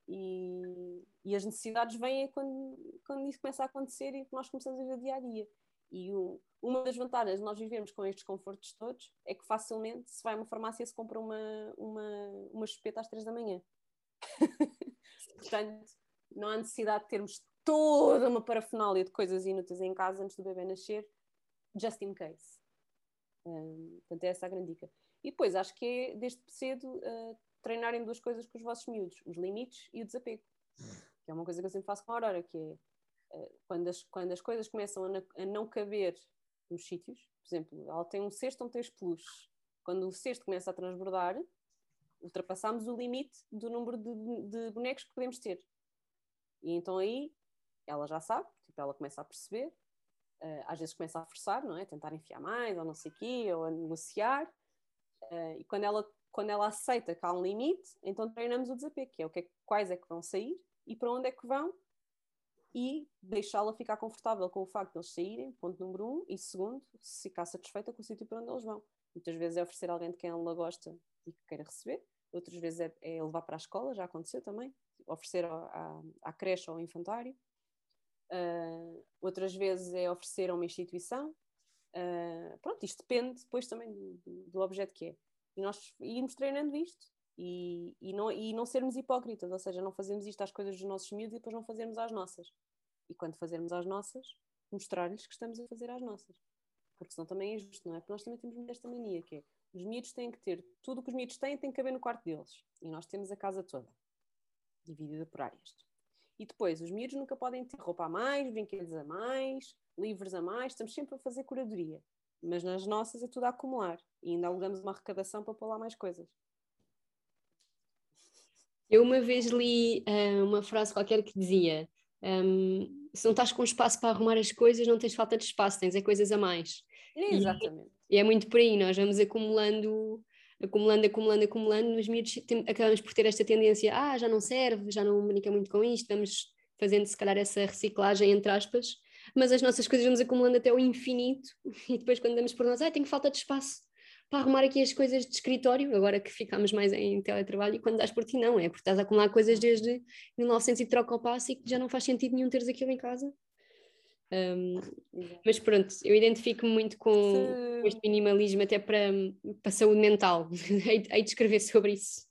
B: E, e as necessidades vêm quando, quando isso começa a acontecer e nós começamos a ver dia a dia. E o, uma das vantagens de nós vivermos com estes confortos todos é que facilmente se vai a uma farmácia se compra uma, uma, uma chupeta às três da manhã. Portanto, não há necessidade de termos toda uma parafernália de coisas inúteis em casa antes do bebê nascer, just in case. Um, portanto, é essa a grande dica. E depois, acho que é desde cedo uh, treinarem duas coisas com os vossos miúdos: os limites e o desapego. Que é uma coisa que eu sempre faço com a Aurora, que é quando, as, quando as coisas começam a, a, não caber nos sítios, por exemplo, ela tem um cesto onde os peluches. Quando o cesto começa a transbordar, ultrapassamos o limite do número de, de bonecos que podemos ter. E então aí ela já sabe, tipo, ela começa a perceber, uh, às vezes começa a forçar, não é? Tentar enfiar mais, ou não sei o quê, ou a negociar. Uh, e quando ela quando ela aceita que há um limite, então treinamos o desapego, que é o que é, quais é que vão sair e para onde é que vão e deixá-la ficar confortável com o facto de eles saírem, ponto número um, e segundo, se ficar satisfeita com o sítio para onde eles vão. Muitas vezes é oferecer alguém de quem ela gosta e que queira receber, outras vezes é, é levar para a escola, já aconteceu também, oferecer à, creche ou ao infantário, uh, outras vezes é oferecer a uma instituição. Uh, pronto, isto depende depois também do, do objeto que é. E nós irmos treinando isto e, e, não, e não sermos hipócritas, ou seja, não fazemos isto às coisas dos nossos miúdos e depois não fazermos às nossas. E quando fazermos às nossas, mostrar-lhes que estamos a fazer às nossas. Porque senão também é justo, não é? Porque nós também temos esta mania que é, os miúdos têm que ter, tudo o que os miúdos têm tem que caber no quarto deles. E nós temos a casa toda, dividida por áreas. E depois, os miúdos nunca podem ter roupa a mais, brinquedos a mais, livros a mais, estamos sempre a fazer curadoria. Mas nas nossas é tudo a acumular. E ainda alugamos uma arrecadação para pôr lá mais coisas.
A: Eu uma vez li uh, uma frase qualquer que dizia: um, se não estás com espaço para arrumar as coisas, não tens falta de espaço, tens é coisas a mais.
B: Exatamente.
A: E, e é muito por aí, nós vamos acumulando, acumulando, acumulando, acumulando, os miúdos tem, acabamos por ter esta tendência: ah, já não serve, já não brinca muito com isto, vamos fazendo se calhar essa reciclagem entre aspas, mas as nossas coisas vamos acumulando até o infinito e depois quando damos por nós, ah, tenho falta de espaço para arrumar aqui as coisas de escritório, agora que ficamos mais em teletrabalho, e quando dás por ti, não, é porque estás a acumular coisas desde 1900 e troca o passo e que já não faz sentido nenhum teres aquilo em casa. Um, mas pronto, eu identifico-me muito com, Se... este minimalismo, até para, para a saúde mental. hei, hei de escrever sobre isso.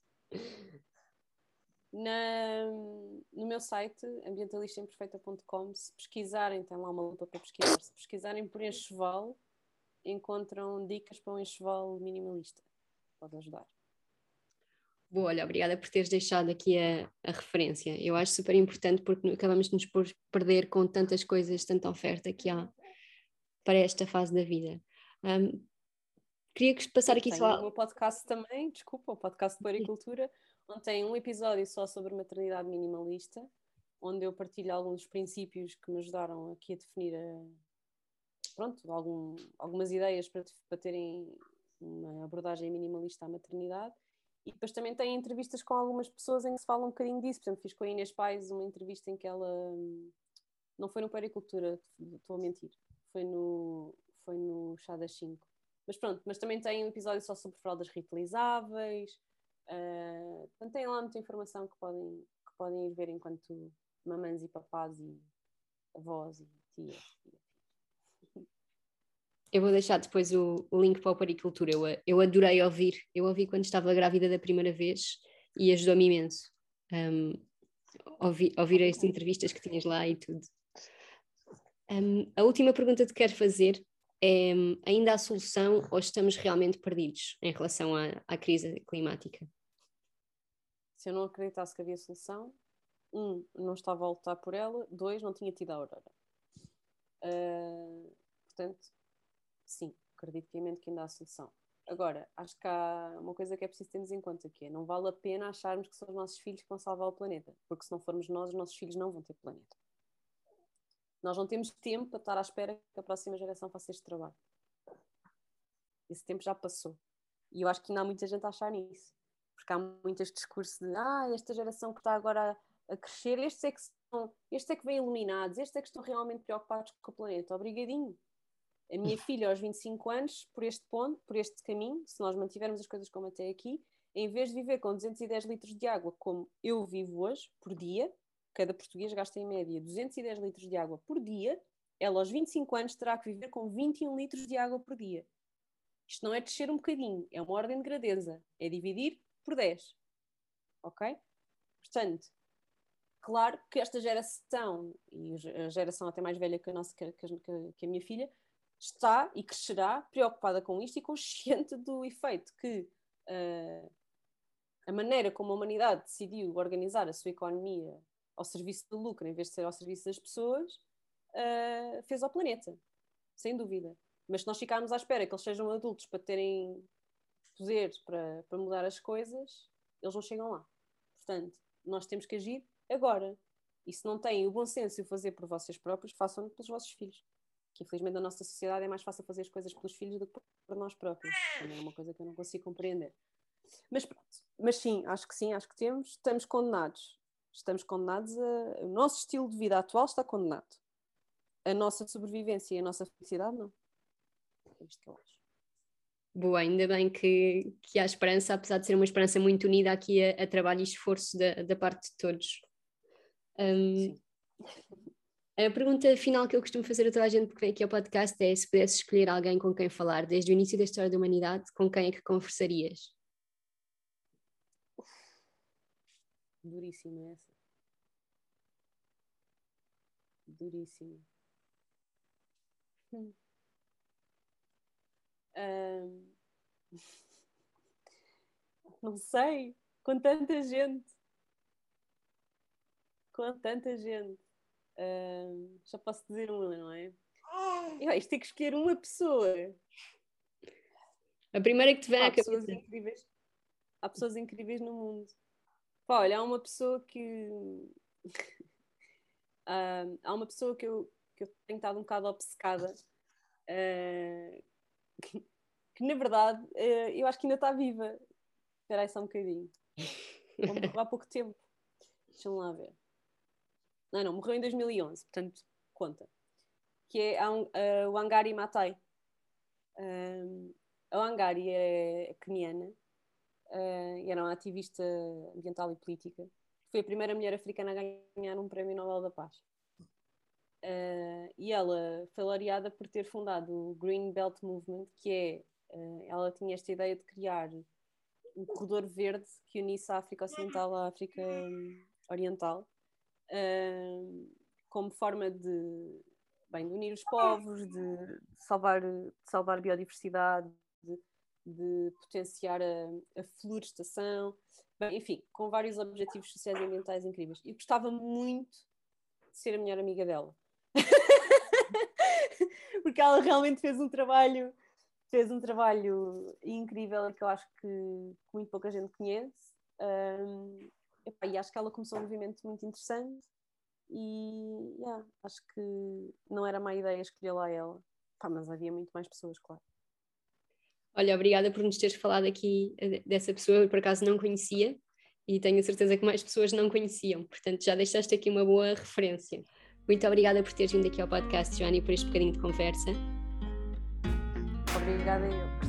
B: Na, no meu site, ambientalistaimperfeita.com, se pesquisarem, tem lá uma lupa para pesquisar, se pesquisarem por enxoval, encontram dicas para um enxoval minimalista. Pode ajudar.
A: Boa, olha, obrigada por teres deixado aqui a, a, referência. Eu acho super importante porque acabamos de nos perder com tantas coisas, tanta oferta que há para esta fase da vida. Um, queria que passar aqui
B: Tenho
A: só.
B: o meu podcast também, desculpa, o podcast de Paricultura, onde tem um episódio só sobre maternidade minimalista, onde eu partilho alguns dos princípios que me ajudaram aqui a definir a, pronto, algum, algumas ideias para, para terem uma abordagem minimalista à maternidade. E depois também tem entrevistas com algumas pessoas em que se fala um bocadinho disso. Por exemplo, fiz com a Inês Pais uma entrevista em que ela. Não foi no Pericultura, estou a mentir. Foi no, foi no Chá das 5. Mas pronto, mas também tem um episódio só sobre fraldas reutilizáveis. Uh, portanto, tem lá muita informação que podem, que podem ir ver enquanto mamães e papás e avós e tias.
A: Eu vou deixar depois o, link para o Paricultura. Eu, eu adorei ouvir. Eu ouvi quando estava grávida da primeira vez e ajudou-me imenso. Um, ouvir, ouvir as entrevistas que tinhas lá e tudo. Um, a última pergunta que quero fazer é: ainda há solução ou estamos realmente perdidos em relação à, à crise climática?
B: Se eu não acreditasse que havia solução, um, não estava a lutar por ela, dois, não tinha tido a aurora. Uh, portanto, sim, acredito piamente que ainda há solução. Agora, acho que há uma coisa que é preciso termos em conta, que é não vale a pena acharmos que são os nossos filhos que vão salvar o planeta, porque se não formos nós, os nossos filhos não vão ter planeta. Nós não temos tempo para estar à espera que a próxima geração faça este trabalho. Esse tempo já passou. E eu acho que ainda há muita gente a achar nisso. Porque há muito este discurso de ah, esta geração que está agora a, crescer, estes é que são, estes é que vêm iluminados, estes é que estão realmente preocupados com o planeta. Obrigadinho a minha filha aos 25 anos, por este ponto, por este caminho, se nós mantivermos as coisas como até aqui, em vez de viver com 210 litros de água, como eu vivo hoje, por dia, cada português gasta em média 210 litros de água por dia, ela aos 25 anos terá que viver com 21 litros de água por dia. Isto não é descer um bocadinho, é uma ordem de grandeza, é dividir por 10. Ok? Portanto, claro que esta geração, e a geração até mais velha que a, nossa, que, que, que a minha filha, está e crescerá preocupada com isto e consciente do efeito que uh, a maneira como a humanidade decidiu organizar a sua economia ao serviço do lucro em vez de ser ao serviço das pessoas uh, fez ao planeta, sem dúvida. Mas se nós ficarmos à espera que eles sejam adultos para terem poder para, para mudar as coisas, eles não chegam lá. Portanto, nós temos que agir agora. E se não têm o bom senso de o fazer por vocês próprios, façam-no pelos vossos filhos que infelizmente na nossa sociedade é mais fácil fazer as coisas pelos filhos do que por nós próprios. Também é uma coisa que eu não consigo compreender. Mas pronto, mas sim, acho que sim, acho que temos, estamos condenados. Estamos condenados a. O nosso estilo de vida atual está condenado. A nossa sobrevivência e a nossa felicidade, não. É isto que eu acho.
A: Boa, ainda bem que, que há esperança, apesar de ser uma esperança muito unida aqui a, a trabalho e esforço da, da parte de todos. Um, Sim. A pergunta final que eu costumo fazer a toda a gente que vem aqui ao podcast é se pudesse escolher alguém com quem falar desde o início da história da humanidade, com quem é que conversarias?
B: Duríssima essa. Duríssima. Hum. Um... Não sei. Com tanta gente. Com tanta gente. Uh, já posso dizer uma, não é? Eu, isto tem que escolher uma pessoa.
A: A primeira que te vem
B: à cabeça. Pessoas incríveis. Há pessoas incríveis no mundo. Pá, olha, há uma pessoa que. uh, há uma pessoa que eu, que eu tenho estado um bocado obcecada. Uh, que, que, na verdade uh, eu acho que ainda está viva. Espera aí só um bocadinho. Há pouco tempo. Deixa-me lá ver. Não, não, morreu em 2011, portanto, conta. Que é um, uh, o Angari Matai. A Wangari é keniana uh, e era uma ativista ambiental e política. Foi a primeira mulher africana a ganhar um prémio Nobel da Paz. Uh, e ela foi laureada por ter fundado o Green Belt Movement, que é, uh, ela tinha esta ideia de criar um corredor verde que unisse a África Ocidental à África Oriental, uh, como forma de, bem, de unir os povos, de, salvar, de salvar biodiversidade, de, de potenciar a, a florestação, bem, enfim, com vários objetivos sociais e ambientais incríveis. E gostava muito de ser a melhor amiga dela. Porque ela realmente fez um trabalho fez um trabalho incrível que eu acho que, muito pouca gente conhece. Um, e acho que ela começou um movimento muito interessante e yeah, acho que não era má ideia escolher lá ela. Pá, mas havia muito mais pessoas, claro.
A: Olha, obrigada por nos teres falado aqui eh, dessa pessoa, eu por acaso não conhecia e tenho certeza que mais pessoas não conheciam, portanto já deixaste aqui uma boa referência. Muito obrigada por teres vindo aqui ao podcast, Joana, e por este bocadinho de conversa.
B: Obrigada eu.